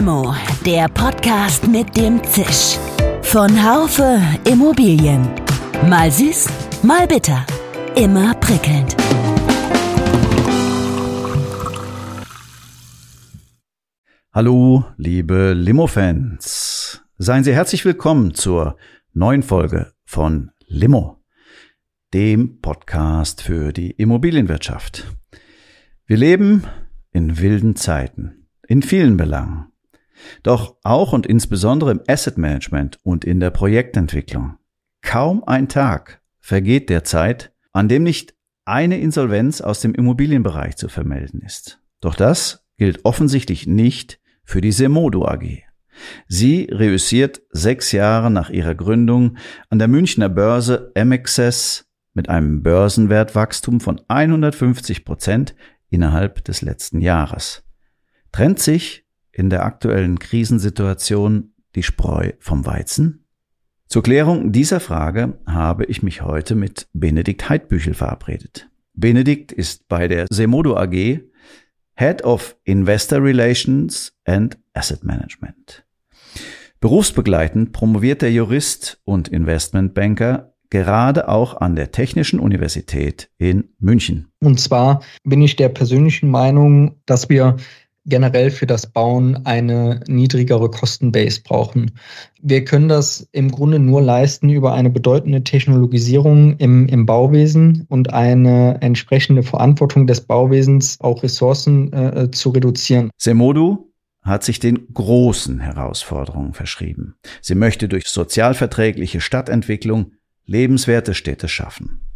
Limo, der Podcast mit dem Zisch. Von Haufe Immobilien. Mal süß, mal bitter. Immer prickelnd. Hallo, liebe Limo-Fans. Seien Sie herzlich willkommen zur neuen Folge von Limo, dem Podcast für die Immobilienwirtschaft. Wir leben in wilden Zeiten, in vielen Belangen. Doch auch und insbesondere im Asset Management und in der Projektentwicklung. Kaum ein Tag vergeht derzeit, an dem nicht eine Insolvenz aus dem Immobilienbereich zu vermelden ist. Doch das gilt offensichtlich nicht für die Semodo AG. Sie reüssiert sechs Jahre nach ihrer Gründung an der Münchner Börse MXS mit einem Börsenwertwachstum von 150 Prozent innerhalb des letzten Jahres. Trennt sich in der aktuellen Krisensituation die Spreu vom Weizen? Zur Klärung dieser Frage habe ich mich heute mit Benedikt Heidbüchel verabredet. Benedikt ist bei der Semodo AG Head of Investor Relations and Asset Management. Berufsbegleitend promoviert der Jurist und Investmentbanker gerade auch an der Technischen Universität in München. Und zwar bin ich der persönlichen Meinung, dass wir generell für das Bauen eine niedrigere Kostenbase brauchen. Wir können das im Grunde nur leisten über eine bedeutende Technologisierung im, im Bauwesen und eine entsprechende Verantwortung des Bauwesens, auch Ressourcen äh, zu reduzieren. Semodu hat sich den großen Herausforderungen verschrieben. Sie möchte durch sozialverträgliche Stadtentwicklung lebenswerte Städte schaffen.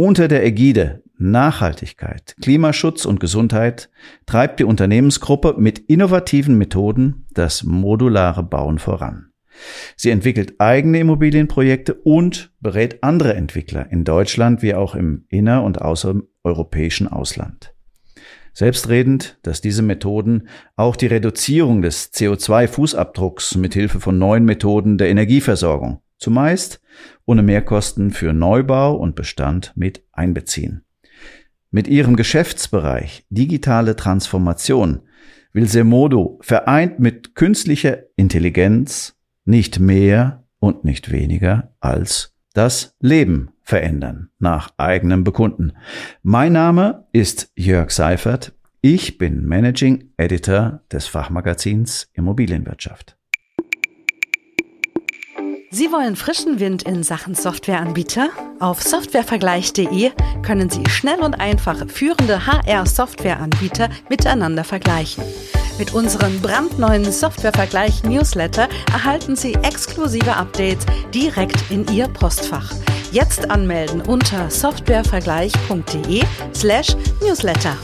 Unter der Ägide Nachhaltigkeit, Klimaschutz und Gesundheit treibt die Unternehmensgruppe mit innovativen Methoden das modulare Bauen voran. Sie entwickelt eigene Immobilienprojekte und berät andere Entwickler in Deutschland wie auch im inner- und außereuropäischen Ausland. Selbstredend, dass diese Methoden auch die Reduzierung des CO2-Fußabdrucks mit Hilfe von neuen Methoden der Energieversorgung, zumeist ohne Mehrkosten für Neubau und Bestand mit einbeziehen. Mit ihrem Geschäftsbereich digitale Transformation will Semodo vereint mit künstlicher Intelligenz nicht mehr und nicht weniger als das Leben verändern nach eigenem Bekunden. Mein Name ist Jörg Seifert. Ich bin Managing Editor des Fachmagazins Immobilienwirtschaft. Sie wollen frischen Wind in Sachen Softwareanbieter? Auf softwarevergleich.de können Sie schnell und einfach führende HR-Softwareanbieter miteinander vergleichen. Mit unserem brandneuen Softwarevergleich-Newsletter erhalten Sie exklusive Updates direkt in Ihr Postfach. Jetzt anmelden unter softwarevergleich.de slash newsletter.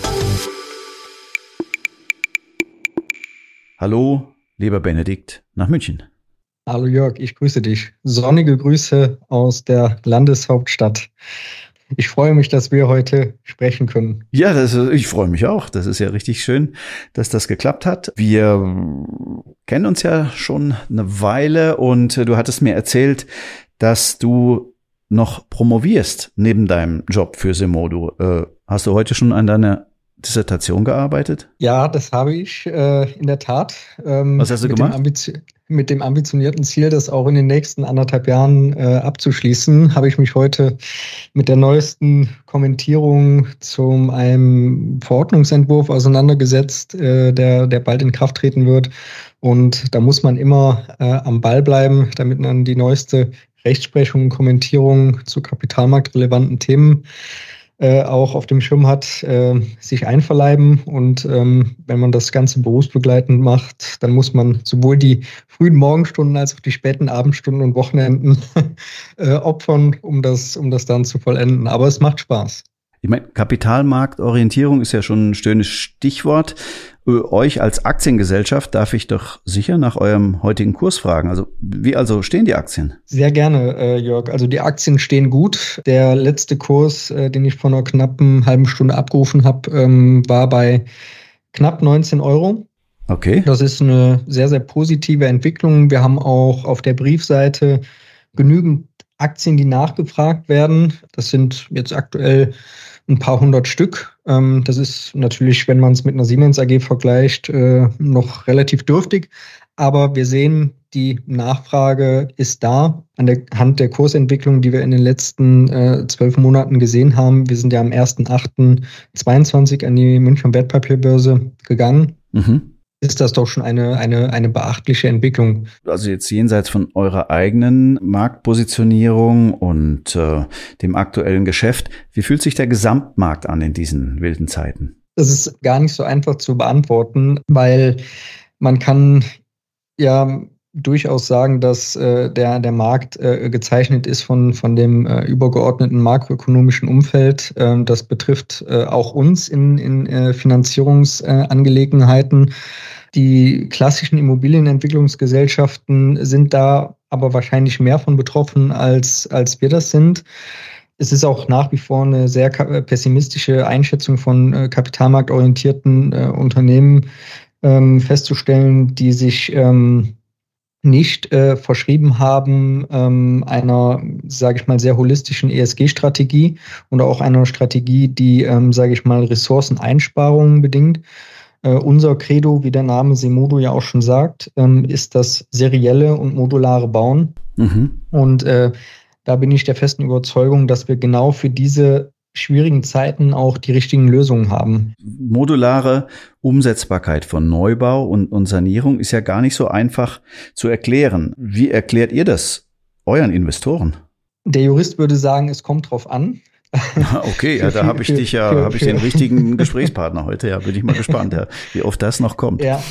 Hallo, lieber Benedikt, nach München. Hallo Jörg, ich grüße dich. Sonnige Grüße aus der Landeshauptstadt. Ich freue mich, dass wir heute sprechen können. Ja, das, ich freue mich auch. Das ist ja richtig schön, dass das geklappt hat. Wir kennen uns ja schon eine Weile und du hattest mir erzählt, dass du noch promovierst neben deinem Job für Semodo. Äh, hast du heute schon an deiner Dissertation gearbeitet? Ja, das habe ich äh, in der Tat. Ähm, Was hast du gemacht? Mit dem ambitionierten Ziel, das auch in den nächsten anderthalb Jahren äh, abzuschließen, habe ich mich heute mit der neuesten Kommentierung zum einem Verordnungsentwurf auseinandergesetzt, äh, der, der bald in Kraft treten wird. Und da muss man immer äh, am Ball bleiben, damit man die neueste Rechtsprechung und Kommentierung zu kapitalmarktrelevanten Themen äh, auch auf dem Schirm hat, äh, sich einverleiben. Und ähm, wenn man das Ganze berufsbegleitend macht, dann muss man sowohl die frühen Morgenstunden als auch die späten Abendstunden und Wochenenden äh, opfern, um das, um das dann zu vollenden. Aber es macht Spaß. Ich meine, Kapitalmarktorientierung ist ja schon ein schönes Stichwort. Äh, euch als Aktiengesellschaft darf ich doch sicher nach eurem heutigen Kurs fragen. Also wie also stehen die Aktien? Sehr gerne, äh, Jörg. Also die Aktien stehen gut. Der letzte Kurs, äh, den ich vor einer knappen halben Stunde abgerufen habe, ähm, war bei knapp 19 Euro. Okay. Das ist eine sehr, sehr positive Entwicklung. Wir haben auch auf der Briefseite genügend Aktien, die nachgefragt werden. Das sind jetzt aktuell ein paar hundert Stück. Ähm, das ist natürlich, wenn man es mit einer Siemens AG vergleicht, äh, noch relativ dürftig. Aber wir sehen, die Nachfrage ist da an der Hand der Kursentwicklung, die wir in den letzten äh, zwölf Monaten gesehen haben. Wir sind ja am 1.8.22 an die Münchner Wertpapierbörse gegangen. Mhm ist das doch schon eine, eine, eine beachtliche Entwicklung. Also jetzt jenseits von eurer eigenen Marktpositionierung und äh, dem aktuellen Geschäft, wie fühlt sich der Gesamtmarkt an in diesen wilden Zeiten? Das ist gar nicht so einfach zu beantworten, weil man kann ja durchaus sagen, dass äh, der, der Markt äh, gezeichnet ist von, von dem äh, übergeordneten makroökonomischen Umfeld. Ähm, das betrifft äh, auch uns in, in äh, Finanzierungsangelegenheiten. Die klassischen Immobilienentwicklungsgesellschaften sind da aber wahrscheinlich mehr von betroffen, als, als wir das sind. Es ist auch nach wie vor eine sehr pessimistische Einschätzung von äh, kapitalmarktorientierten äh, Unternehmen ähm, festzustellen, die sich ähm, nicht äh, verschrieben haben ähm, einer, sage ich mal, sehr holistischen ESG-Strategie oder auch einer Strategie, die, ähm, sage ich mal, Ressourceneinsparungen bedingt. Äh, unser Credo, wie der Name Semodo ja auch schon sagt, ähm, ist das serielle und modulare Bauen. Mhm. Und äh, da bin ich der festen Überzeugung, dass wir genau für diese schwierigen Zeiten auch die richtigen Lösungen haben. Modulare Umsetzbarkeit von Neubau und, und Sanierung ist ja gar nicht so einfach zu erklären. Wie erklärt ihr das euren Investoren? Der Jurist würde sagen, es kommt drauf an. Okay, ja, da habe ich dich ja, habe ich den richtigen Gesprächspartner heute. Ja, bin ich mal gespannt, ja, wie oft das noch kommt. Ja,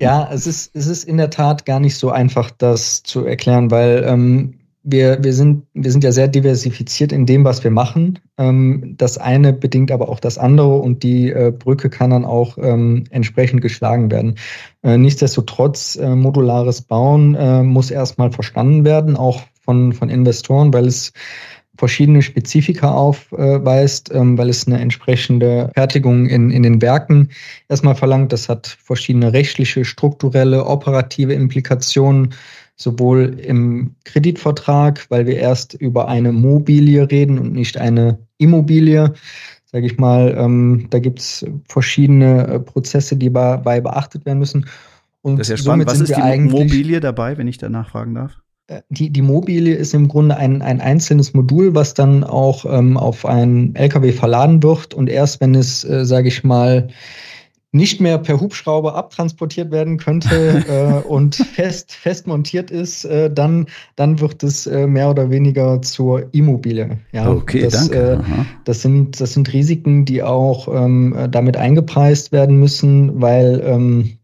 ja, es ist es ist in der Tat gar nicht so einfach, das zu erklären, weil ähm, wir, wir, sind, wir sind ja sehr diversifiziert in dem, was wir machen. Ähm, das eine bedingt aber auch das andere und die äh, Brücke kann dann auch ähm, entsprechend geschlagen werden. Äh, nichtsdestotrotz, äh, modulares Bauen muss erstmal verstanden werden, auch von, von Investoren, weil es verschiedene Spezifika aufweist, ähm, weil es eine entsprechende Fertigung in, in den Werken erstmal verlangt. Das hat verschiedene rechtliche, strukturelle, operative Implikationen sowohl im Kreditvertrag, weil wir erst über eine Mobilie reden und nicht eine Immobilie. Sage ich mal, ähm, da gibt es verschiedene äh, Prozesse, die bei, bei, beachtet werden müssen. Und das ist ja spannend. Was ist die Mobilie dabei, wenn ich danach fragen darf? Äh, die, die Mobilie ist im Grunde ein, ein einzelnes Modul, was dann auch ähm, auf einen LKW verladen wird. Und erst wenn es, äh, sage ich mal, nicht mehr per Hubschrauber abtransportiert werden könnte äh, und fest, fest montiert ist, äh, dann, dann wird es äh, mehr oder weniger zur Immobilie. Ja, okay, das, danke. Äh, das, sind, das sind Risiken, die auch ähm, damit eingepreist werden müssen, weil ähm,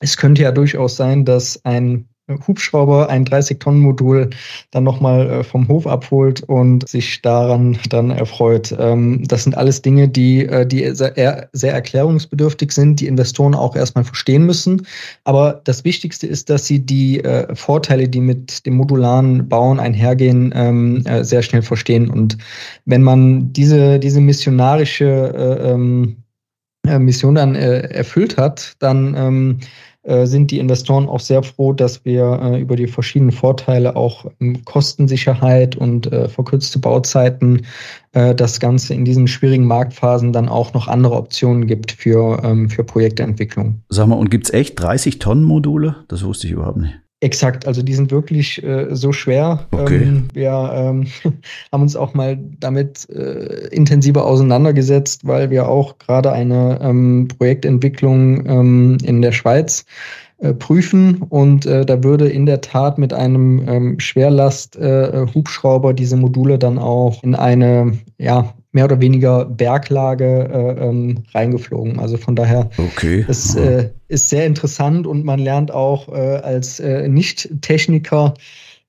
es könnte ja durchaus sein, dass ein Hubschrauber ein 30-Tonnen-Modul dann nochmal äh, vom Hof abholt und sich daran dann erfreut. Ähm, das sind alles Dinge, die, äh, die sehr, sehr erklärungsbedürftig sind, die Investoren auch erstmal verstehen müssen. Aber das Wichtigste ist, dass sie die äh, Vorteile, die mit dem modularen Bauen einhergehen, ähm, sehr schnell verstehen. Und wenn man diese, diese missionarische ähm, Mission dann erfüllt hat, dann äh, sind die Investoren auch sehr froh, dass wir äh, über die verschiedenen Vorteile auch ähm, Kostensicherheit und äh, verkürzte Bauzeiten äh, das Ganze in diesen schwierigen Marktphasen dann auch noch andere Optionen gibt für, ähm, für Projektentwicklung. Sag mal, und gibt's echt 30 Tonnen Module? Das wusste ich überhaupt nicht. Exakt, also die sind wirklich äh, so schwer. Okay. Ähm, wir ähm, haben uns auch mal damit äh, intensiver auseinandergesetzt, weil wir auch gerade eine ähm, Projektentwicklung ähm, in der Schweiz äh, prüfen und äh, da würde in der Tat mit einem ähm, Schwerlast-Hubschrauber äh, diese Module dann auch in eine ja, mehr oder weniger Berglage äh, ähm, reingeflogen. Also von daher okay. es äh, ist sehr interessant und man lernt auch äh, als äh, Nicht-Techniker,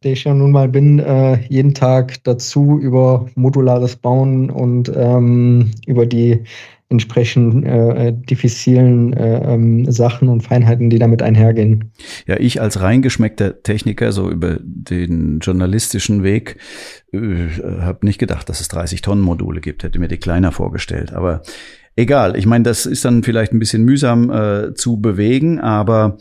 der ich ja nun mal bin, äh, jeden Tag dazu über modulares Bauen und ähm, über die entsprechend äh, diffizilen äh, ähm, Sachen und Feinheiten, die damit einhergehen. Ja, ich als reingeschmeckter Techniker, so über den journalistischen Weg, äh, habe nicht gedacht, dass es 30 Tonnen Module gibt, hätte mir die kleiner vorgestellt. Aber egal, ich meine, das ist dann vielleicht ein bisschen mühsam äh, zu bewegen, aber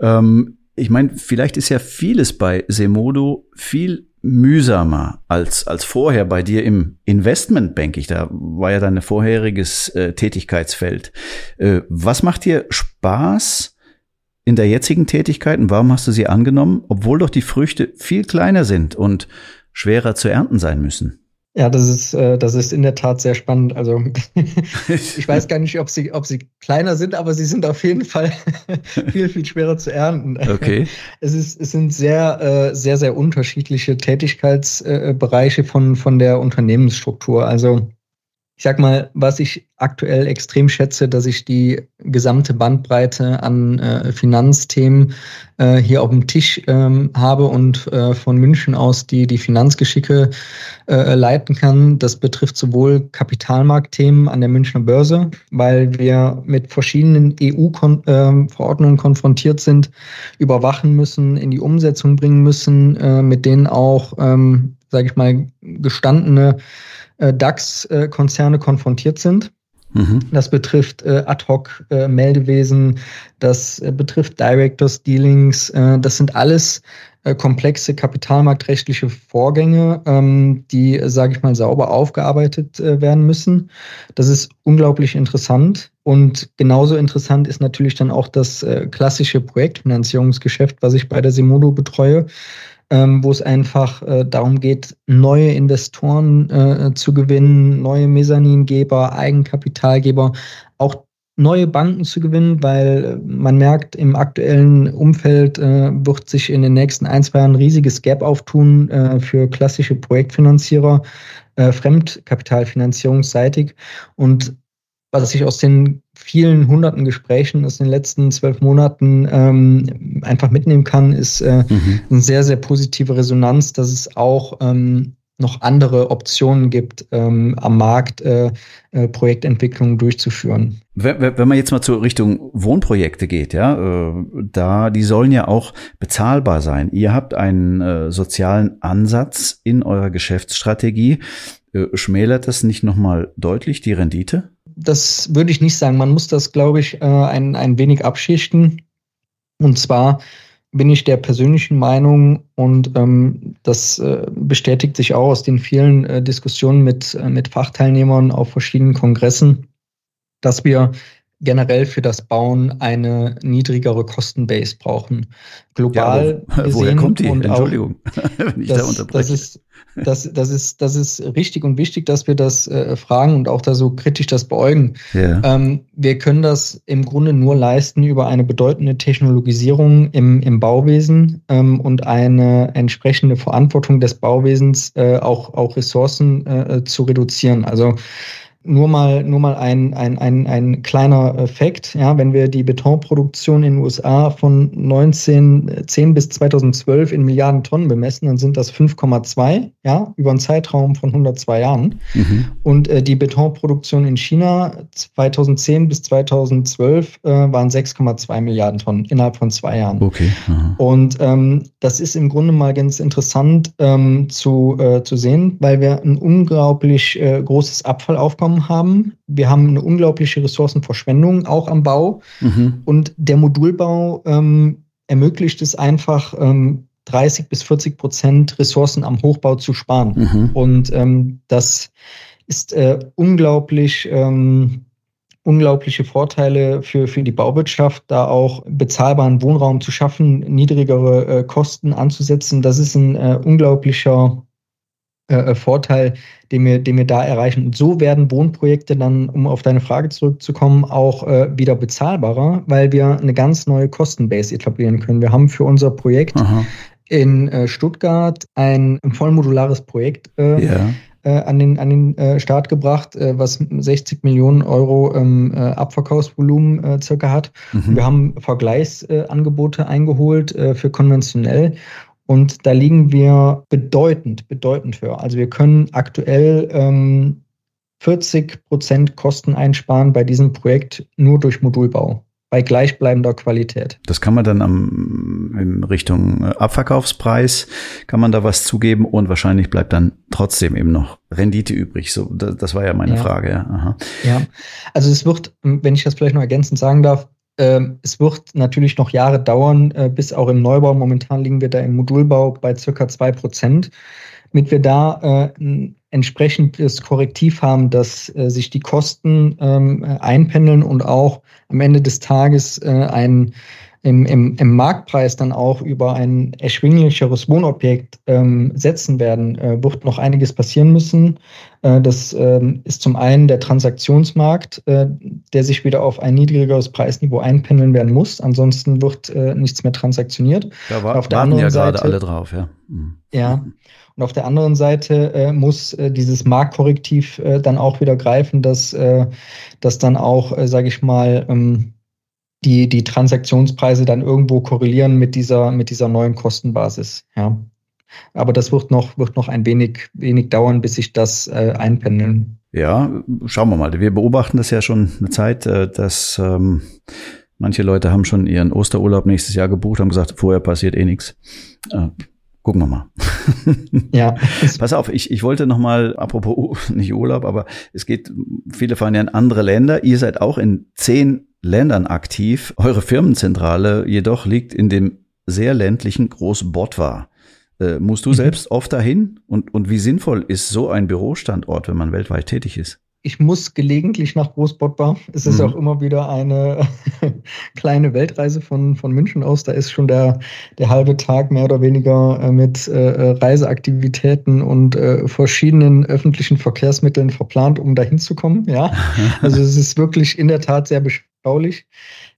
ähm, ich meine, vielleicht ist ja vieles bei Semodo viel mühsamer als, als vorher bei dir im Investmentbanking. Da war ja dein vorheriges äh, Tätigkeitsfeld. Äh, was macht dir Spaß in der jetzigen Tätigkeit und warum hast du sie angenommen, obwohl doch die Früchte viel kleiner sind und schwerer zu ernten sein müssen? Ja, das ist, äh, das ist in der Tat sehr spannend. Also ich weiß gar nicht, ob sie, ob sie kleiner sind, aber sie sind auf jeden Fall viel, viel schwerer zu ernten. Okay. Es, ist, es sind sehr, äh, sehr, sehr unterschiedliche Tätigkeitsbereiche von, von der Unternehmensstruktur. Also ich sag mal, was ich aktuell extrem schätze, dass ich die gesamte Bandbreite an äh, Finanzthemen äh, hier auf dem Tisch ähm, habe und äh, von München aus die, die Finanzgeschicke äh, leiten kann. Das betrifft sowohl Kapitalmarktthemen an der Münchner Börse, weil wir mit verschiedenen EU-Verordnungen ähm, konfrontiert sind, überwachen müssen, in die Umsetzung bringen müssen, äh, mit denen auch, ähm, sage ich mal, gestandene DAX-Konzerne konfrontiert sind. Mhm. Das betrifft äh, Ad-Hoc-Meldewesen, äh, das äh, betrifft Directors Dealings. Äh, das sind alles äh, komplexe kapitalmarktrechtliche Vorgänge, ähm, die, sage ich mal, sauber aufgearbeitet äh, werden müssen. Das ist unglaublich interessant. Und genauso interessant ist natürlich dann auch das äh, klassische Projektfinanzierungsgeschäft, was ich bei der Simodo betreue ähm, wo es einfach äh, darum geht, neue Investoren äh, zu gewinnen, neue Mezzaningeber, Eigenkapitalgeber, auch neue Banken zu gewinnen, weil äh, man merkt, im aktuellen Umfeld äh, wird sich in den nächsten ein, zwei Jahren ein riesiges Gap auftun äh, für klassische Projektfinanzierer, äh, Fremdkapitalfinanzierungsseitig. Und was ich aus den vielen hunderten Gesprächen aus den letzten zwölf Monaten ähm, einfach mitnehmen kann, ist äh, mhm. eine sehr, sehr positive Resonanz, dass es auch ähm, noch andere Optionen gibt, ähm, am Markt äh, äh, Projektentwicklungen durchzuführen. Wenn, wenn man jetzt mal zur Richtung Wohnprojekte geht, ja, äh, da die sollen ja auch bezahlbar sein. Ihr habt einen äh, sozialen Ansatz in eurer Geschäftsstrategie. Äh, schmälert das nicht nochmal deutlich die Rendite? Das würde ich nicht sagen. Man muss das, glaube ich, äh, ein, ein wenig abschichten. Und zwar bin ich der persönlichen Meinung und ähm, das äh, bestätigt sich auch aus den vielen äh, Diskussionen mit, äh, mit Fachteilnehmern auf verschiedenen Kongressen, dass wir generell für das Bauen eine niedrigere Kostenbase brauchen. Global. Ja, wo, woher kommt die? Entschuldigung, wenn ich das, da unterbreche. Das ist, das, das, ist, das ist richtig und wichtig, dass wir das äh, fragen und auch da so kritisch das beäugen. Yeah. Ähm, wir können das im Grunde nur leisten über eine bedeutende Technologisierung im, im Bauwesen ähm, und eine entsprechende Verantwortung des Bauwesens, äh, auch, auch Ressourcen äh, zu reduzieren. Also nur mal, nur mal ein, ein, ein, ein kleiner Effekt. Ja, wenn wir die Betonproduktion in den USA von 1910 bis 2012 in Milliarden Tonnen bemessen, dann sind das 5,2, ja, über einen Zeitraum von 102 Jahren. Mhm. Und äh, die Betonproduktion in China 2010 bis 2012 äh, waren 6,2 Milliarden Tonnen innerhalb von zwei Jahren. Okay. Aha. Und ähm, das ist im Grunde mal ganz interessant ähm, zu, äh, zu sehen, weil wir ein unglaublich äh, großes Abfallaufkommen bekommen haben. Wir haben eine unglaubliche Ressourcenverschwendung auch am Bau. Mhm. Und der Modulbau ähm, ermöglicht es einfach, ähm, 30 bis 40 Prozent Ressourcen am Hochbau zu sparen. Mhm. Und ähm, das ist äh, unglaublich. Ähm, unglaubliche Vorteile für, für die Bauwirtschaft, da auch bezahlbaren Wohnraum zu schaffen, niedrigere äh, Kosten anzusetzen. Das ist ein äh, unglaublicher äh, Vorteil, den wir, den wir da erreichen. Und so werden Wohnprojekte dann, um auf deine Frage zurückzukommen, auch äh, wieder bezahlbarer, weil wir eine ganz neue Kostenbase etablieren können. Wir haben für unser Projekt Aha. in äh, Stuttgart ein, ein vollmodulares Projekt äh, ja. Äh, an den, an den äh, Start gebracht, äh, was 60 Millionen Euro ähm, äh, Abverkaufsvolumen äh, circa hat. Mhm. Wir haben Vergleichsangebote eingeholt äh, für konventionell und da liegen wir bedeutend, bedeutend höher. Also wir können aktuell ähm, 40 Prozent Kosten einsparen bei diesem Projekt nur durch Modulbau bei gleichbleibender Qualität. Das kann man dann am, in Richtung Abverkaufspreis, kann man da was zugeben und wahrscheinlich bleibt dann trotzdem eben noch Rendite übrig. So, das, das war ja meine ja. Frage. Ja. Ja, also es wird, wenn ich das vielleicht noch ergänzend sagen darf, es wird natürlich noch Jahre dauern, äh, bis auch im Neubau. Momentan liegen wir da im Modulbau bei circa zwei Prozent. Damit wir da äh, ein entsprechendes Korrektiv haben, dass äh, sich die Kosten ähm, einpendeln und auch am Ende des Tages ein im, im, im Marktpreis dann auch über ein erschwinglicheres Wohnobjekt ähm, setzen werden, äh, wird noch einiges passieren müssen. Äh, das ähm, ist zum einen der Transaktionsmarkt, äh, der sich wieder auf ein niedrigeres Preisniveau einpendeln werden muss. Ansonsten wird äh, nichts mehr transaktioniert. Da war, auf der warten ja gerade alle drauf, ja. Mhm. Ja. Und auf der anderen Seite äh, muss äh, dieses Marktkorrektiv äh, dann auch wieder greifen, dass, äh, dass dann auch, äh, sage ich mal, ähm, die, die Transaktionspreise dann irgendwo korrelieren mit dieser, mit dieser neuen Kostenbasis. Ja. Aber das wird noch, wird noch ein wenig, wenig dauern, bis sich das äh, einpendeln. Ja, schauen wir mal. Wir beobachten das ja schon eine Zeit, äh, dass ähm, manche Leute haben schon ihren Osterurlaub nächstes Jahr gebucht, haben gesagt, vorher passiert eh nichts. Äh, gucken wir mal. ja. Pass auf, ich, ich wollte noch mal, apropos nicht Urlaub, aber es geht, viele fahren ja in andere Länder. Ihr seid auch in zehn Ländern aktiv. Eure Firmenzentrale jedoch liegt in dem sehr ländlichen Großbottwar. Äh, musst du mhm. selbst oft dahin? Und, und wie sinnvoll ist so ein Bürostandort, wenn man weltweit tätig ist? Ich muss gelegentlich nach Großbottbar. Es ist mhm. auch immer wieder eine kleine Weltreise von, von München aus. Da ist schon der, der halbe Tag mehr oder weniger äh, mit äh, Reiseaktivitäten und äh, verschiedenen öffentlichen Verkehrsmitteln verplant, um dahin zu kommen. Ja, also es ist wirklich in der Tat sehr beschaulich.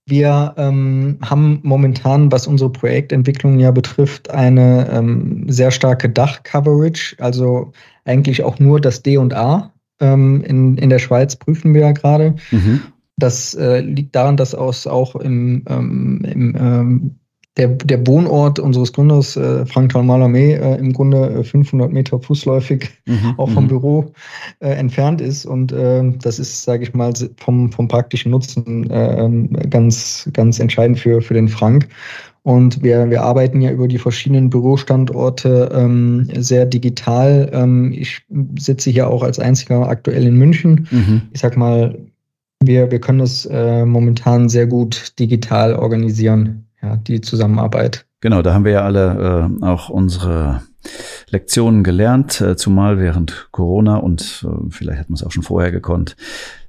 Wir ähm, haben momentan, was unsere Projektentwicklung ja betrifft, eine ähm, sehr starke Dach-Coverage, also eigentlich auch nur das D und A ähm, in, in der Schweiz prüfen wir ja gerade. Mhm. Das äh, liegt daran, dass aus, auch im, ähm, im ähm, der, der Wohnort unseres Gründers, äh, Frank Malame, äh, im Grunde 500 äh, Meter fußläufig mhm, auch vom mhm. Büro äh, entfernt ist. Und äh, das ist, sage ich mal, vom, vom praktischen Nutzen äh, ganz, ganz entscheidend für, für den Frank. Und wir, wir arbeiten ja über die verschiedenen Bürostandorte ähm, sehr digital. Ähm, ich sitze hier auch als einziger aktuell in München. Mhm. Ich sag mal, wir, wir können es äh, momentan sehr gut digital organisieren, ja, die Zusammenarbeit. Genau, da haben wir ja alle äh, auch unsere Lektionen gelernt, äh, zumal während Corona und äh, vielleicht hat man es auch schon vorher gekonnt.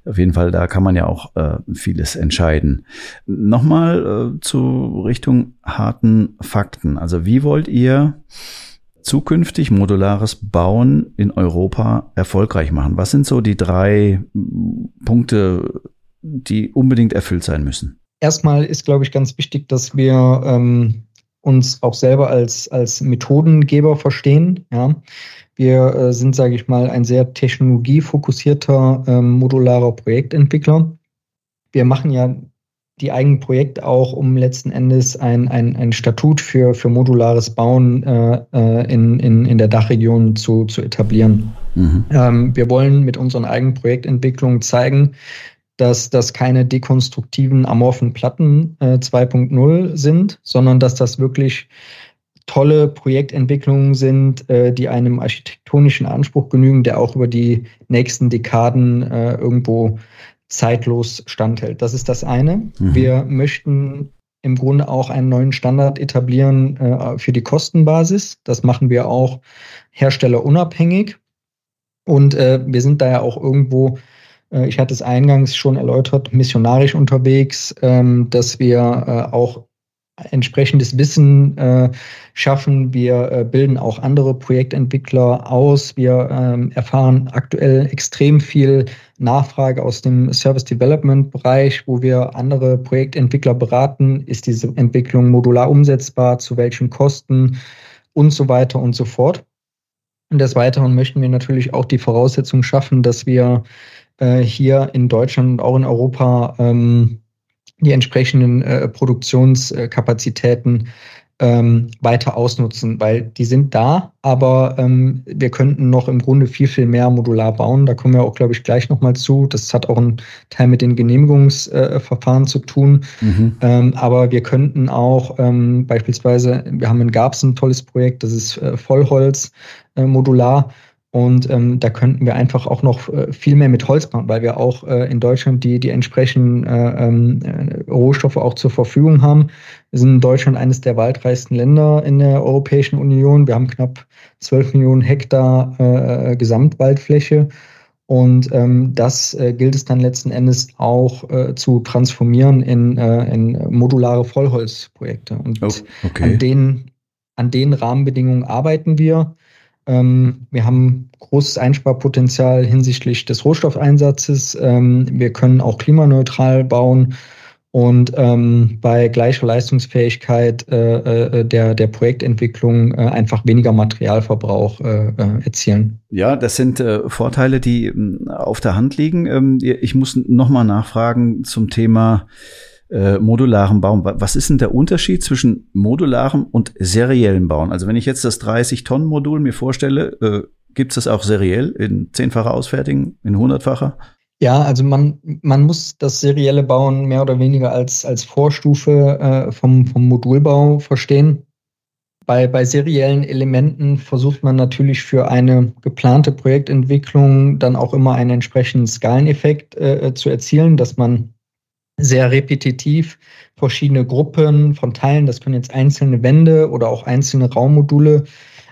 Auf jeden Fall, da kann man ja auch äh, vieles entscheiden. Nochmal äh, zu Richtung harten Fakten. Also wie wollt ihr zukünftig modulares Bauen in Europa erfolgreich machen? Was sind so die drei Punkte, die unbedingt erfüllt sein müssen? Erstmal ist, glaube ich, ganz wichtig, dass wir ähm, uns auch selber als, als Methodengeber verstehen. Ja. Wir äh, sind, sage ich mal, ein sehr technologiefokussierter ähm, modularer Projektentwickler. Wir machen ja die eigenen Projekte auch, um letzten Endes ein, ein, ein Statut für, für modulares Bauen äh, äh in, in, in der Dachregion zu, zu etablieren. Mhm. Ähm, wir wollen mit unseren eigenen Projektentwicklungen zeigen, dass das keine dekonstruktiven amorphen Platten äh, 2.0 sind, sondern dass das wirklich tolle Projektentwicklungen sind, äh, die einem architektonischen Anspruch genügen, der auch über die nächsten Dekaden äh, irgendwo zeitlos standhält. Das ist das eine. Mhm. Wir möchten im Grunde auch einen neuen Standard etablieren äh, für die Kostenbasis. Das machen wir auch herstellerunabhängig. Und äh, wir sind da ja auch irgendwo äh, ich hatte es eingangs schon erläutert, missionarisch unterwegs, ähm, dass wir äh, auch entsprechendes Wissen äh, schaffen. Wir bilden auch andere Projektentwickler aus. Wir ähm, erfahren aktuell extrem viel Nachfrage aus dem Service Development Bereich, wo wir andere Projektentwickler beraten. Ist diese Entwicklung modular umsetzbar? Zu welchen Kosten? Und so weiter und so fort. Und des Weiteren möchten wir natürlich auch die Voraussetzung schaffen, dass wir äh, hier in Deutschland und auch in Europa ähm, die entsprechenden äh, Produktionskapazitäten ähm, weiter ausnutzen, weil die sind da, aber ähm, wir könnten noch im Grunde viel, viel mehr modular bauen. Da kommen wir auch, glaube ich, gleich nochmal zu. Das hat auch einen Teil mit den Genehmigungsverfahren äh, zu tun. Mhm. Ähm, aber wir könnten auch ähm, beispielsweise, wir haben in Garbs ein tolles Projekt, das ist äh, Vollholz äh, modular. Und ähm, da könnten wir einfach auch noch äh, viel mehr mit Holz machen, weil wir auch äh, in Deutschland die, die entsprechenden äh, ähm, äh, Rohstoffe auch zur Verfügung haben. Wir sind in Deutschland eines der waldreichsten Länder in der Europäischen Union. Wir haben knapp 12 Millionen Hektar äh, äh, Gesamtwaldfläche. Und ähm, das gilt es dann letzten Endes auch zu transformieren in, in modulare Vollholzprojekte. Und oh, okay. an, den, an den Rahmenbedingungen arbeiten wir. Ähm, wir haben großes Einsparpotenzial hinsichtlich des Rohstoffeinsatzes. Ähm, wir können auch klimaneutral bauen und ähm, bei gleicher Leistungsfähigkeit äh, äh, der, der Projektentwicklung äh, einfach weniger Materialverbrauch erzielen. Ja, das sind Vorteile, die ähm, auf der Hand liegen. Ich muss nochmal nachfragen zum Thema äh, modularem Bauen. Was ist denn der Unterschied zwischen modularem und seriellem Bauen? Also wenn ich jetzt das 30-Tonnen-Modul mir vorstelle, äh, gibt es das auch seriell in zehnfacher Ausfertigen, in hundertfacher? Ja, also man, man muss das serielle Bauen mehr oder weniger als, als Vorstufe äh, vom, vom Modulbau verstehen. Bei, bei seriellen Elementen versucht man natürlich für eine geplante Projektentwicklung dann auch immer einen entsprechenden Skaleneffekt äh, zu erzielen, dass man sehr repetitiv verschiedene Gruppen von Teilen, das können jetzt einzelne Wände oder auch einzelne Raummodule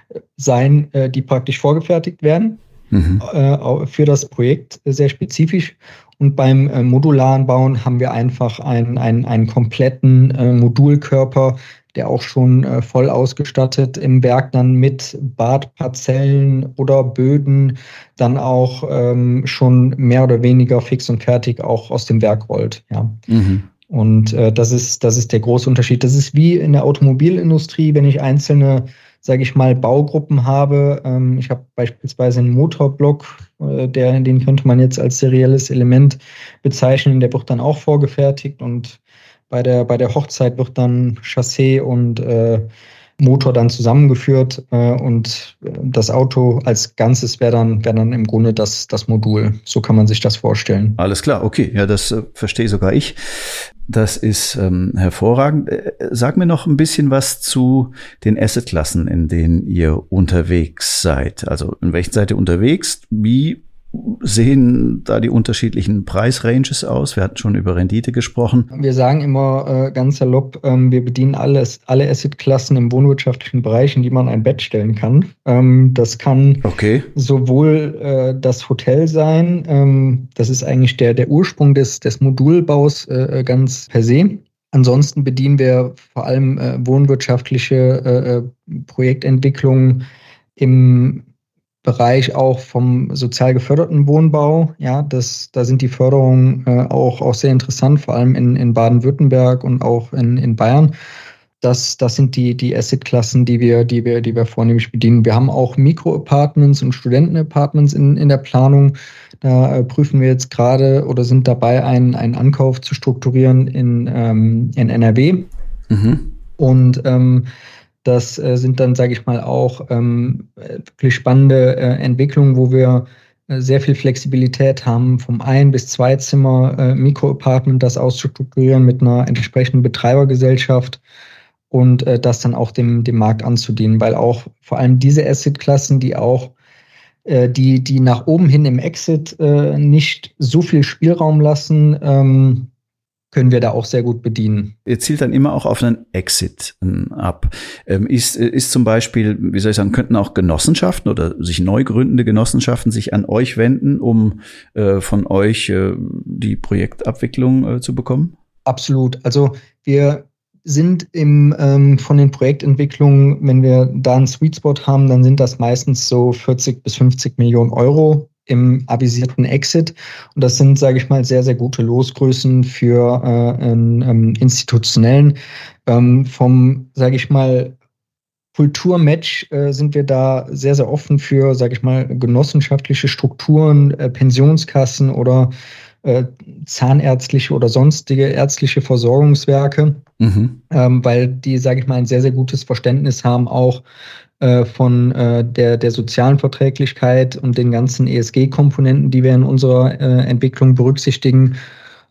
äh, sein, äh, die praktisch vorgefertigt werden mhm. Äh, für das Projekt sehr spezifisch. Und beim modularen Bauen haben wir einfach einen, einen, einen kompletten Modulkörper, der auch schon äh, voll ausgestattet im Werk dann mit Badparzellen oder Böden dann auch ähm, schon mehr oder weniger fix und fertig auch aus dem Werk rollt. Ja. Mhm. Und äh, das ist das ist der große Unterschied. Das ist wie in der Automobilindustrie, wenn ich einzelne sage ich mal, Baugruppen habe. Ähm, ich habe beispielsweise einen Motorblock, äh, der, den könnte man jetzt als serielles Element bezeichnen. Der wird dann auch vorgefertigt und bei der, bei der Hochzeit wird dann Chassis und äh, Motor dann zusammengeführt äh, und das Auto als Ganzes wäre dann, wär dann im Grunde das, das Modul. So kann man sich das vorstellen. Alles klar, okay. Ja, das äh, verstehe sogar ich. Das ist ähm, hervorragend. Äh, sag mir noch ein bisschen was zu den Assetklassen, in denen ihr unterwegs seid. Also in welchen seid ihr unterwegs? Wie sehen da die unterschiedlichen Preisranges aus? Wir hatten schon über Rendite gesprochen. Wir sagen immer äh, ganz salopp, ähm, wir bedienen alles, alle Assetklassen im wohnwirtschaftlichen Bereich, in die man ein Bett stellen kann. Ähm, das kann okay. sowohl äh, das Hotel sein, ähm, das ist eigentlich der, der Ursprung des, des Modulbaus äh, ganz per se. Ansonsten bedienen wir vor allem äh, wohnwirtschaftliche äh, äh, Projektentwicklungen im Bereich auch vom sozial geförderten Wohnbau. Ja, das, da sind die Förderungen äh, auch, auch sehr interessant, vor allem in, in Baden-Württemberg und auch in, in Bayern. Das, das sind die, die Asset-Klassen, die wir, die wir, die wir vornehmlich bedienen. Wir haben auch Mikro-Apartments und Studenten-Apartments in, in der Planung. Da äh, prüfen wir jetzt gerade oder sind dabei, einen, einen Ankauf zu strukturieren in, ähm, in NRW. Mhm. Und ähm, das äh, sind dann, sage ich mal, auch ähm, wirklich spannende äh, Entwicklungen, wo wir äh, sehr viel Flexibilität haben, vom Ein- bis Zwei-Zimmer äh, Mikroapartment das auszustrukturieren mit einer entsprechenden Betreibergesellschaft und äh, das dann auch dem, dem Markt anzudienen, weil auch vor allem diese Asset-Klassen, die auch äh, die, die nach oben hin im Exit äh, nicht so viel Spielraum lassen, ähm, können wir da auch sehr gut bedienen. Ihr zielt dann immer auch auf einen Exit ähm, ab. Ähm, ist, ist zum Beispiel, wie soll ich sagen, könnten auch Genossenschaften oder sich neu gründende Genossenschaften sich an euch wenden, um äh, von euch äh, die Projektabwicklung äh, zu bekommen? Absolut. Also wir sind im, ähm, von den Projektentwicklungen, wenn wir da einen Sweet Spot haben, dann sind das meistens so 40 bis 50 Millionen Euro im avisierten Exit. Und das sind, sage ich mal, sehr, sehr gute Losgrößen für äh, einen ähm, institutionellen. Ähm, vom, sage ich mal, Kulturmatch äh, sind wir da sehr, sehr offen für, sage ich mal, genossenschaftliche Strukturen, äh, Pensionskassen oder äh, zahnärztliche oder sonstige ärztliche Versorgungswerke, mhm. ähm, weil die, sage ich mal, ein sehr, sehr gutes Verständnis haben, auch äh, von äh, der, der sozialen Verträglichkeit und den ganzen ESG-Komponenten, die wir in unserer äh, Entwicklung berücksichtigen.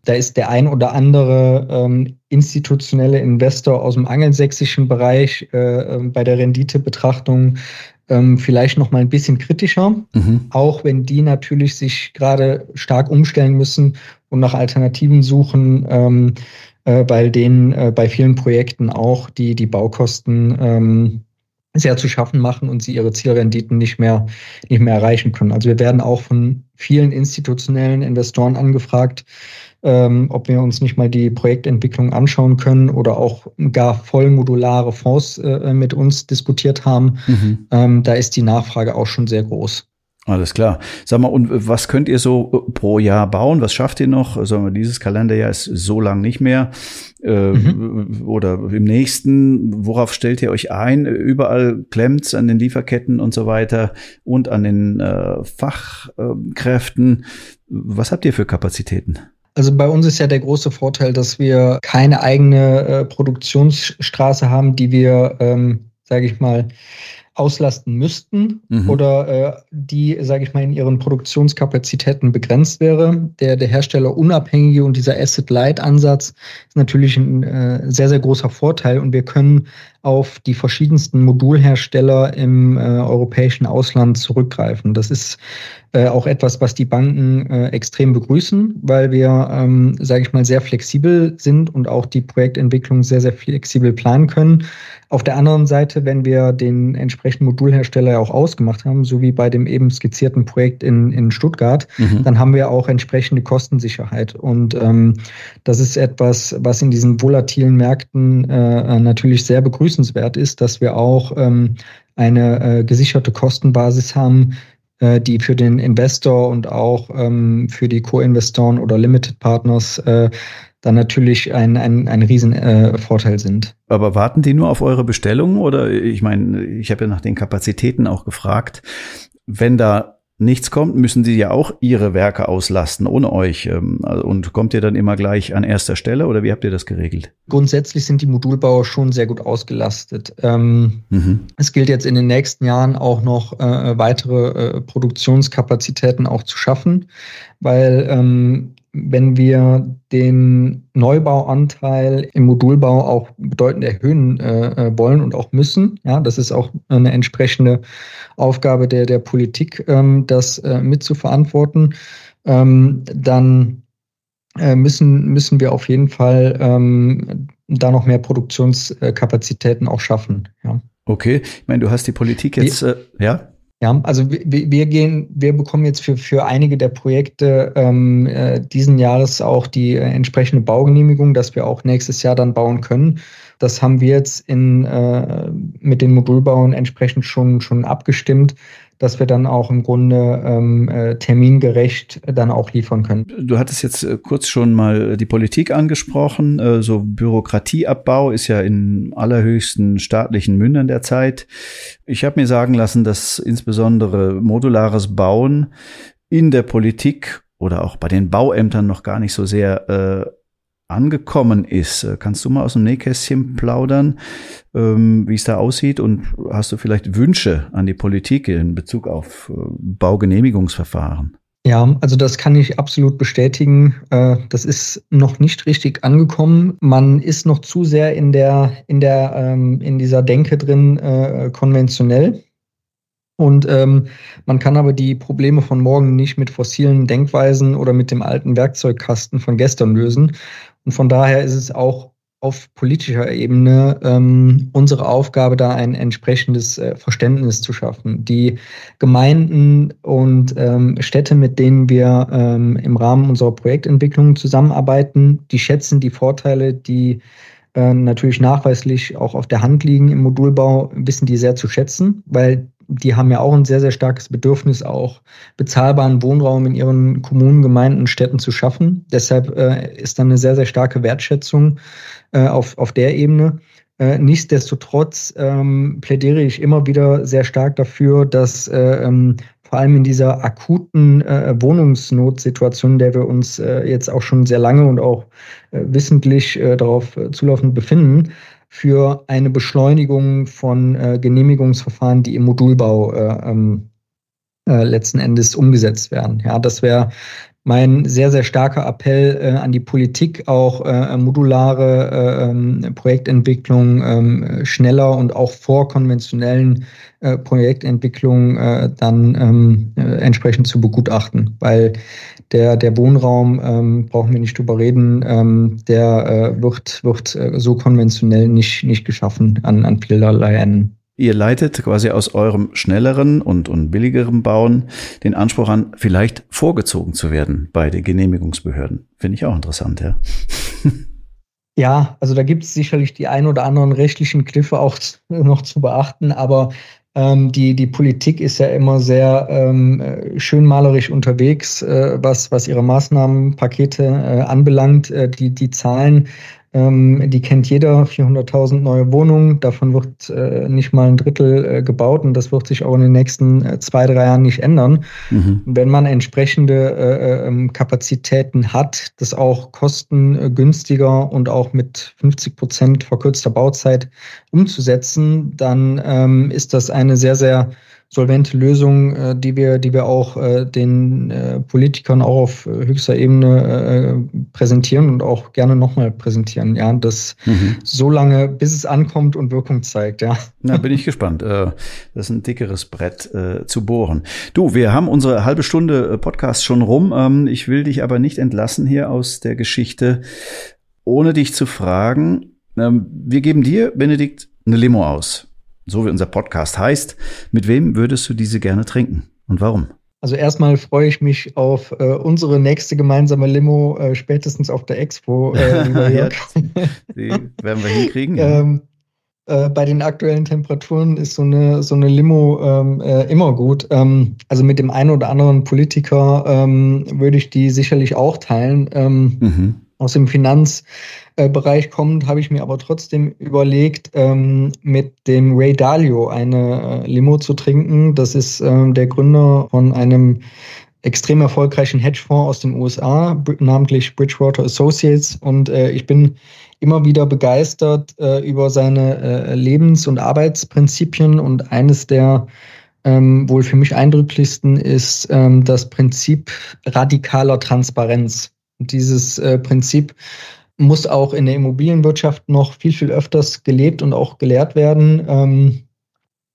Da ist der ein oder andere ähm, institutionelle Investor aus dem angelsächsischen Bereich äh, ähm, bei der Renditebetrachtung ähm, vielleicht noch mal ein bisschen kritischer, mhm. auch wenn die natürlich sich gerade stark umstellen müssen und nach Alternativen suchen, ähm, äh, bei denen äh, bei vielen Projekten auch die, die Baukosten ähm, sehr zu schaffen machen und sie ihre Zielrenditen nicht mehr, nicht mehr erreichen können. Also wir werden auch von vielen institutionellen Investoren angefragt, ähm, ob wir uns nicht mal die Projektentwicklung anschauen können oder auch gar vollmodulare Fonds äh, mit uns diskutiert haben. Mhm. Ähm, da ist die Nachfrage auch schon sehr groß. Alles klar. Sag mal, und was könnt ihr so pro Jahr bauen? Was schafft ihr noch? Sagen wir, dieses Kalenderjahr ist so lang nicht mehr. Äh, mhm. Oder im nächsten, worauf stellt ihr euch ein? Überall klemmt's an den Lieferketten und so weiter und an den äh, Fachkräften. Was habt ihr für Kapazitäten? Also bei uns ist ja der große Vorteil, dass wir keine eigene äh, Produktionsstraße haben, die wir, ähm, sage ich mal, auslasten müssten mhm. oder äh, die, sage ich mal, in ihren Produktionskapazitäten begrenzt wäre. Der, der Hersteller unabhängige und dieser Asset-Light-Ansatz ist natürlich ein äh, sehr, sehr großer Vorteil und wir können auf die verschiedensten Modulhersteller im äh, europäischen Ausland zurückgreifen. Das ist äh, auch etwas, was die Banken äh, extrem begrüßen, weil wir, ähm, sage ich mal, sehr flexibel sind und auch die Projektentwicklung sehr, sehr flexibel planen können. Auf der anderen Seite, wenn wir den entsprechenden Modulhersteller auch ausgemacht haben, so wie bei dem eben skizzierten Projekt in, in Stuttgart, mhm. dann haben wir auch entsprechende Kostensicherheit. Und ähm, das ist etwas, was in diesen volatilen Märkten äh, natürlich sehr begrüßenswert ist, dass wir auch ähm, eine äh, gesicherte Kostenbasis haben, äh, die für den Investor und auch ähm, für die Co-Investoren oder Limited Partners äh, dann natürlich ein, ein, ein Riesenvorteil äh, sind. Aber warten die nur auf eure Bestellung oder ich meine, ich habe ja nach den Kapazitäten auch gefragt. Wenn da nichts kommt, müssen sie ja auch ihre Werke auslasten ohne euch. Ähm, also, und kommt ihr dann immer gleich an erster Stelle oder wie habt ihr das geregelt? Grundsätzlich sind die Modulbauer schon sehr gut ausgelastet. Ähm, mhm. Es gilt jetzt in den nächsten Jahren auch noch äh, weitere äh, Produktionskapazitäten auch zu schaffen, weil ähm, wenn wir den Neubauanteil im Modulbau auch bedeutend erhöhen äh, äh, wollen und auch müssen, ja, das ist auch eine entsprechende Aufgabe der, der Politik, ähm, das äh, mitzuverantworten, ähm, dann äh, müssen, müssen wir auf jeden Fall ähm, da noch mehr Produktionskapazitäten auch schaffen. Ja. Okay, ich meine, du hast die Politik jetzt, äh, ja? Ja, also wir, wir gehen, wir bekommen jetzt für, für einige der Projekte ähm, äh, diesen Jahres auch die äh, entsprechende Baugenehmigung, dass wir auch nächstes Jahr dann bauen können. Das haben wir jetzt in, äh, mit den Modulbauern entsprechend schon, schon abgestimmt, dass wir dann auch im Grunde ähm, äh, termingerecht dann auch liefern können. Du hattest jetzt äh, kurz schon mal die Politik angesprochen. Äh, so Bürokratieabbau ist ja in allerhöchsten staatlichen Mündern der Zeit. Ich habe mir sagen lassen, dass insbesondere modulares Bauen in der Politik oder auch bei den Bauämtern noch gar nicht so sehr äh, angekommen ist. Äh, kannst du mal aus dem Nähkästchen plaudern, ähm, wie es da aussieht? Und hast du vielleicht Wünsche an die Politik in Bezug auf äh, Baugenehmigungsverfahren? Ja, also das kann ich absolut bestätigen. Äh, das ist noch nicht richtig angekommen. Man ist noch zu sehr in der, in der, ähm, in dieser Denke drin, konventionell. Und ähm, man kann aber die Probleme von morgen nicht mit fossilen Denkweisen oder mit dem alten Werkzeugkasten von gestern lösen. Und von daher ist es auch auf politischer Ebene ähm, unsere Aufgabe, da ein entsprechendes äh, Verständnis zu schaffen. Die Gemeinden und ähm, Städte, mit denen wir ähm, im Rahmen unserer Projektentwicklung zusammenarbeiten, die schätzen die Vorteile, die äh, natürlich nachweislich auch auf der Hand liegen im Modulbau, wissen die sehr zu schätzen, weil die haben ja auch ein sehr, sehr starkes Bedürfnis, auch bezahlbaren Wohnraum in ihren Kommunen, Gemeinden, Städten zu schaffen. Deshalb äh, ist dann eine sehr, sehr starke Wertschätzung äh, auf, auf der Ebene. Äh, nichtsdestotrotz ähm, plädiere ich immer wieder sehr stark dafür, dass äh, ähm, vor allem in dieser akuten äh, Wohnungsnotsituation, der wir uns äh, jetzt auch schon sehr lange und auch äh, wissentlich äh, darauf äh, zulaufend befinden, für eine Beschleunigung von äh, Genehmigungsverfahren, die im Modulbau äh, ähm, äh, letzten Endes umgesetzt werden. Ja, das wäre mein sehr, sehr starker Appell äh, an die Politik, auch äh, modulare äh, ähm, Projektentwicklung ähm, schneller und auch vor konventionellen äh, Projektentwicklungen äh, dann ähm, äh, entsprechend zu begutachten. Weil der, der Wohnraum, ähm, brauchen wir nicht drüber reden, ähm, der äh, wird, wird äh, so konventionell nicht, nicht geschaffen an, an vielerlei Enden. Ihr leitet quasi aus eurem schnelleren und, und billigeren Bauen den Anspruch an, vielleicht vorgezogen zu werden bei den Genehmigungsbehörden. Finde ich auch interessant, ja. Ja, also da gibt es sicherlich die ein oder anderen rechtlichen Kniffe auch noch zu beachten, aber ähm, die, die Politik ist ja immer sehr ähm, schönmalerisch unterwegs, äh, was, was ihre Maßnahmenpakete äh, anbelangt. Äh, die, die Zahlen ähm, die kennt jeder, 400.000 neue Wohnungen, davon wird äh, nicht mal ein Drittel äh, gebaut und das wird sich auch in den nächsten äh, zwei, drei Jahren nicht ändern. Mhm. Wenn man entsprechende äh, ähm, Kapazitäten hat, das auch kostengünstiger und auch mit 50 Prozent verkürzter Bauzeit umzusetzen, dann ähm, ist das eine sehr, sehr solvente Lösung, äh, die wir, die wir auch äh, den äh, Politikern auch auf höchster Ebene äh, präsentieren und auch gerne nochmal präsentieren. Ja, das mhm. so lange, bis es ankommt und Wirkung zeigt. Ja, Na, bin ich gespannt. Äh, das ist ein dickeres Brett äh, zu bohren. Du, wir haben unsere halbe Stunde äh, Podcast schon rum. Ähm, ich will dich aber nicht entlassen hier aus der Geschichte, ohne dich zu fragen. Ähm, wir geben dir, Benedikt, eine Limo aus so wie unser Podcast heißt. Mit wem würdest du diese gerne trinken und warum? Also erstmal freue ich mich auf äh, unsere nächste gemeinsame Limo, äh, spätestens auf der Expo. Äh, ja, die werden wir hinkriegen. Ja. Ähm, äh, bei den aktuellen Temperaturen ist so eine, so eine Limo ähm, äh, immer gut. Ähm, also mit dem einen oder anderen Politiker ähm, würde ich die sicherlich auch teilen. Ähm, mhm aus dem Finanzbereich kommt, habe ich mir aber trotzdem überlegt, ähm, mit dem Ray Dalio eine äh, Limo zu trinken. Das ist ähm, der Gründer von einem extrem erfolgreichen Hedgefonds aus den USA, namentlich Bridgewater Associates. Und äh, ich bin immer wieder begeistert äh, über seine Lebens- und Arbeitsprinzipien. Und eines der ähm, wohl für mich eindrücklichsten ist ähm, das Prinzip radikaler Transparenz. Dieses äh, Prinzip muss auch in der Immobilienwirtschaft noch viel, viel öfters gelebt und auch gelehrt werden, ähm,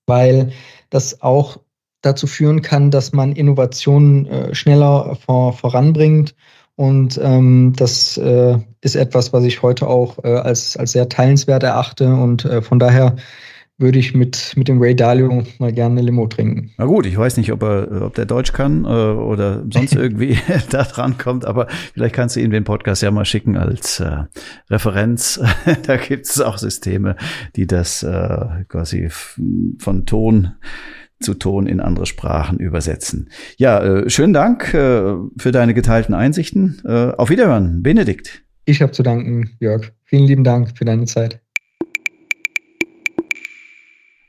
weil das auch dazu führen kann, dass man Innovationen äh, schneller vor, voranbringt. Und ähm, das äh, ist etwas, was ich heute auch äh, als, als sehr teilenswert erachte. Und äh, von daher würde ich mit, mit dem Ray Dalio mal gerne eine Limo trinken. Na gut, ich weiß nicht, ob er, ob der Deutsch kann äh, oder sonst irgendwie da dran kommt, aber vielleicht kannst du ihm den Podcast ja mal schicken als äh, Referenz. da gibt es auch Systeme, die das äh, quasi von Ton zu Ton in andere Sprachen übersetzen. Ja, äh, schönen Dank äh, für deine geteilten Einsichten. Äh, auf Wiederhören, Benedikt. Ich habe zu danken, Jörg. Vielen lieben Dank für deine Zeit.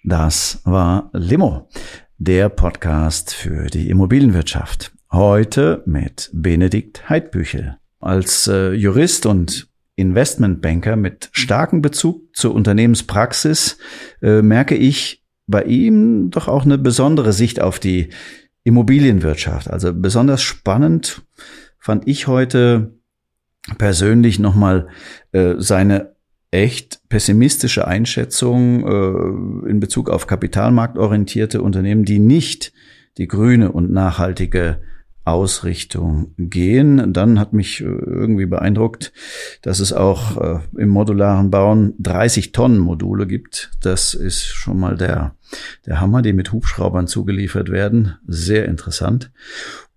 Das war Limo, der Podcast für die Immobilienwirtschaft. Heute mit Benedikt Heidbüchel. Als äh, Jurist und Investmentbanker mit starkem Bezug zur Unternehmenspraxis äh, merke ich bei ihm doch auch eine besondere Sicht auf die Immobilienwirtschaft. Also besonders spannend fand ich heute persönlich nochmal äh, seine echt pessimistische Einschätzung äh, in Bezug auf kapitalmarktorientierte Unternehmen, die nicht die grüne und nachhaltige Ausrichtung gehen. Dann hat mich äh, irgendwie beeindruckt, dass es auch äh, im modularen Bauen 30 Tonnen Module gibt. Das ist schon mal der, der Hammer, die mit Hubschraubern zugeliefert werden. Sehr interessant.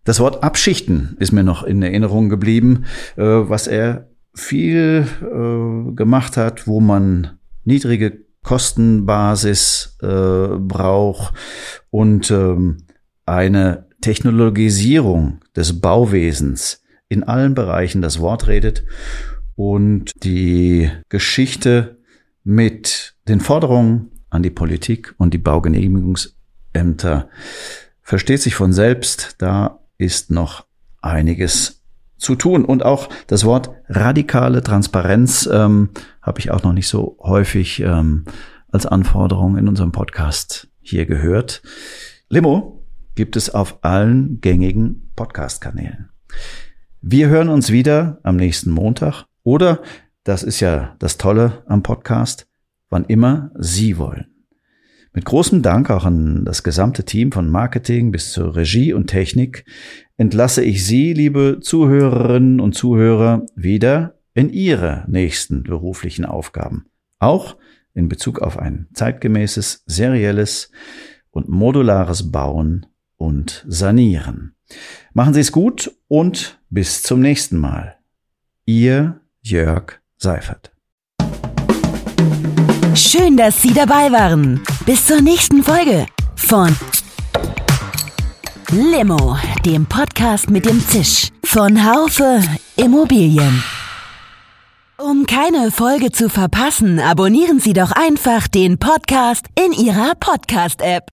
Das Wort Abschichten ist mir noch in Erinnerung geblieben, äh, was er viel äh, gemacht hat, wo man niedrige Kostenbasis äh, braucht und ähm, eine Technologisierung des Bauwesens in allen Bereichen das Wort redet und die Geschichte mit den Forderungen an die Politik und die Baugenehmigungsämter versteht sich von selbst. Da ist noch einiges zu tun. Und auch das Wort radikale Transparenz ähm, habe ich auch noch nicht so häufig ähm, als Anforderung in unserem Podcast hier gehört. Limo gibt es auf allen gängigen Podcast-Kanälen. Wir hören uns wieder am nächsten Montag oder, das ist ja das Tolle am Podcast, wann immer Sie wollen. Mit großem Dank auch an das gesamte Team von Marketing bis zur Regie und Technik entlasse ich Sie, liebe Zuhörerinnen und Zuhörer, wieder in Ihre nächsten beruflichen Aufgaben. Auch in Bezug auf ein zeitgemäßes, serielles und modulares Bauen und Sanieren. Machen Sie es gut und bis zum nächsten Mal. Ihr Jörg Seifert. Schön, dass Sie dabei waren. Bis zur nächsten Folge von Limo, dem Podcast mit dem Zisch von Haufe Immobilien. Um keine Folge zu verpassen, abonnieren Sie doch einfach den Podcast in Ihrer Podcast-App.